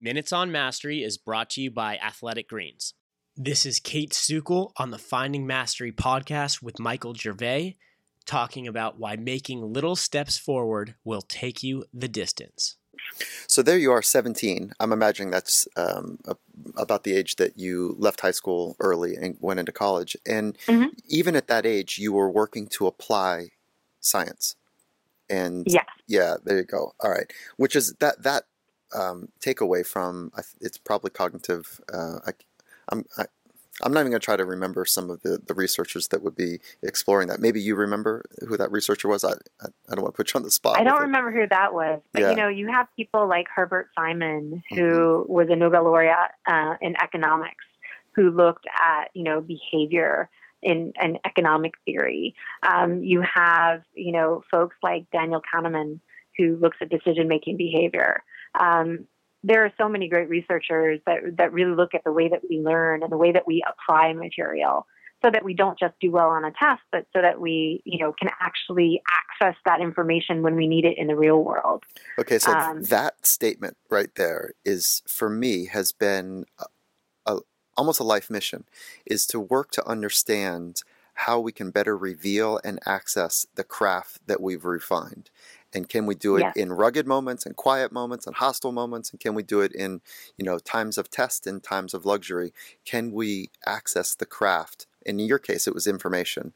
Minutes on Mastery is brought to you by Athletic Greens. This is Kayt Sukel on the Finding Mastery podcast with Michael Gervais, talking about why making little steps forward will take you the distance. So there you are, 17. I'm imagining that's um, a, about the age that you left high school early and went into college. And Mhm. even at that age, you were working to apply science. And Yes. yeah, there you go. All right, which is that that um, takeaway from it's probably cognitive. Uh, I, I'm I, I'm not even going to try to remember some of the, the researchers that would be exploring that. Maybe you remember who that researcher was. I I, I don't want to put you on the spot. I don't it. remember who that was, but Yeah. you know, you have people like Herbert Simon, who was a Nobel laureate uh, in economics, who looked at you know behavior in an economic theory. Um, you have you know folks like Daniel Kahneman, who looks at decision making behavior. Um, there are so many great researchers that that really look at the way that we learn and the way that we apply material so that we don't just do well on a test, but so that we, you know, can actually access that information when we need it in the real world. Okay, so Um, that statement right there is for me has been a, a, almost a life mission is to work to understand how we can better reveal and access the craft that we've refined. And can we do it Yes. in rugged moments and quiet moments and hostile moments? And can we do it in, you know, times of test and times of luxury? Can we access the craft? In your case, it was information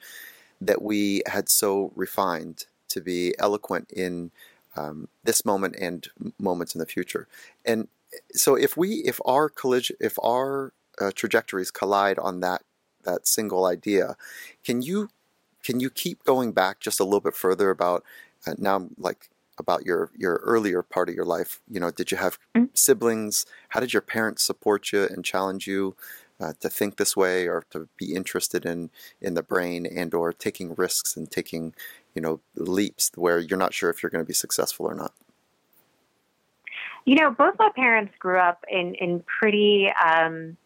that we had so refined to be eloquent in um, this moment and moments in the future. And so, if we, if our collision, if our uh, trajectories collide on that that single idea, can you can you keep going back just a little bit further about uh, now, like about your your earlier part of your life? You know, did you have Mhm. siblings? How did your parents support you and challenge you? Uh, to think this way or to be interested in in the brain and or taking risks and taking you know leaps where you're not sure if you're going to be successful or not You know, both my parents grew up in in pretty. Um,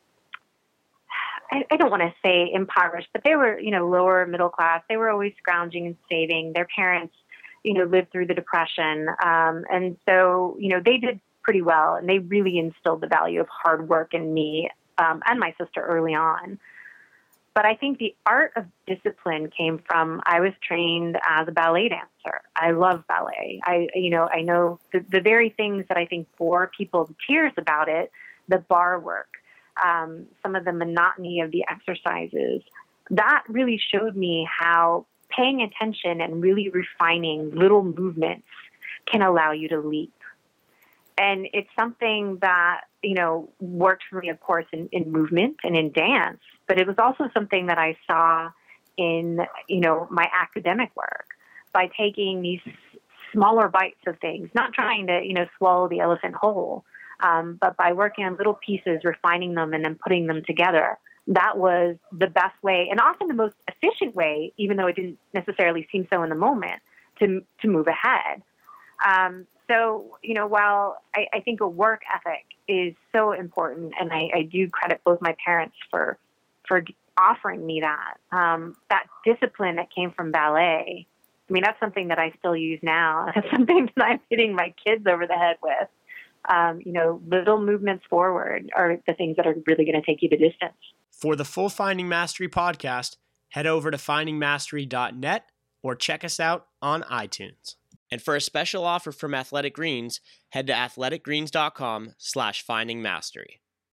I, I don't want to say impoverished, but they were, you know, lower middle class. They were always scrounging and saving. Their parents, you know, lived through the depression, um, and so you know they did pretty well, and they really instilled the value of hard work in me um, and my sister early on. But I think the art of discipline came from I was trained as a ballet dancer. I love ballet. I, you know, I know the, the very things that I think bore people to tears about it, the bar work, um, some of the monotony of the exercises. That really showed me how paying attention and really refining little movements can allow you to leap. And it's something that, you know, worked for me, of course, in, in movement and in dance, but it was also something that I saw in, you know, my academic work by taking these smaller bites of things, not trying to, you know, swallow the elephant whole, um, but by working on little pieces, refining them, and then putting them together. That was the best way, and often the most efficient way, even though it didn't necessarily seem so in the moment, to to move ahead. Um, so, you know, while I, I think a work ethic is so important, and I, I do credit both my parents for for offering me that, um, that discipline that came from ballet. I mean, that's something that I still use now. That's something that I'm hitting my kids over the head with. Um, you know, little movements forward are the things that are really going to take you the distance. For the full Finding Mastery podcast, head over to findingmastery.net or check us out on iTunes. And for a special offer from Athletic Greens, head to athleticgreens.com slash findingmastery.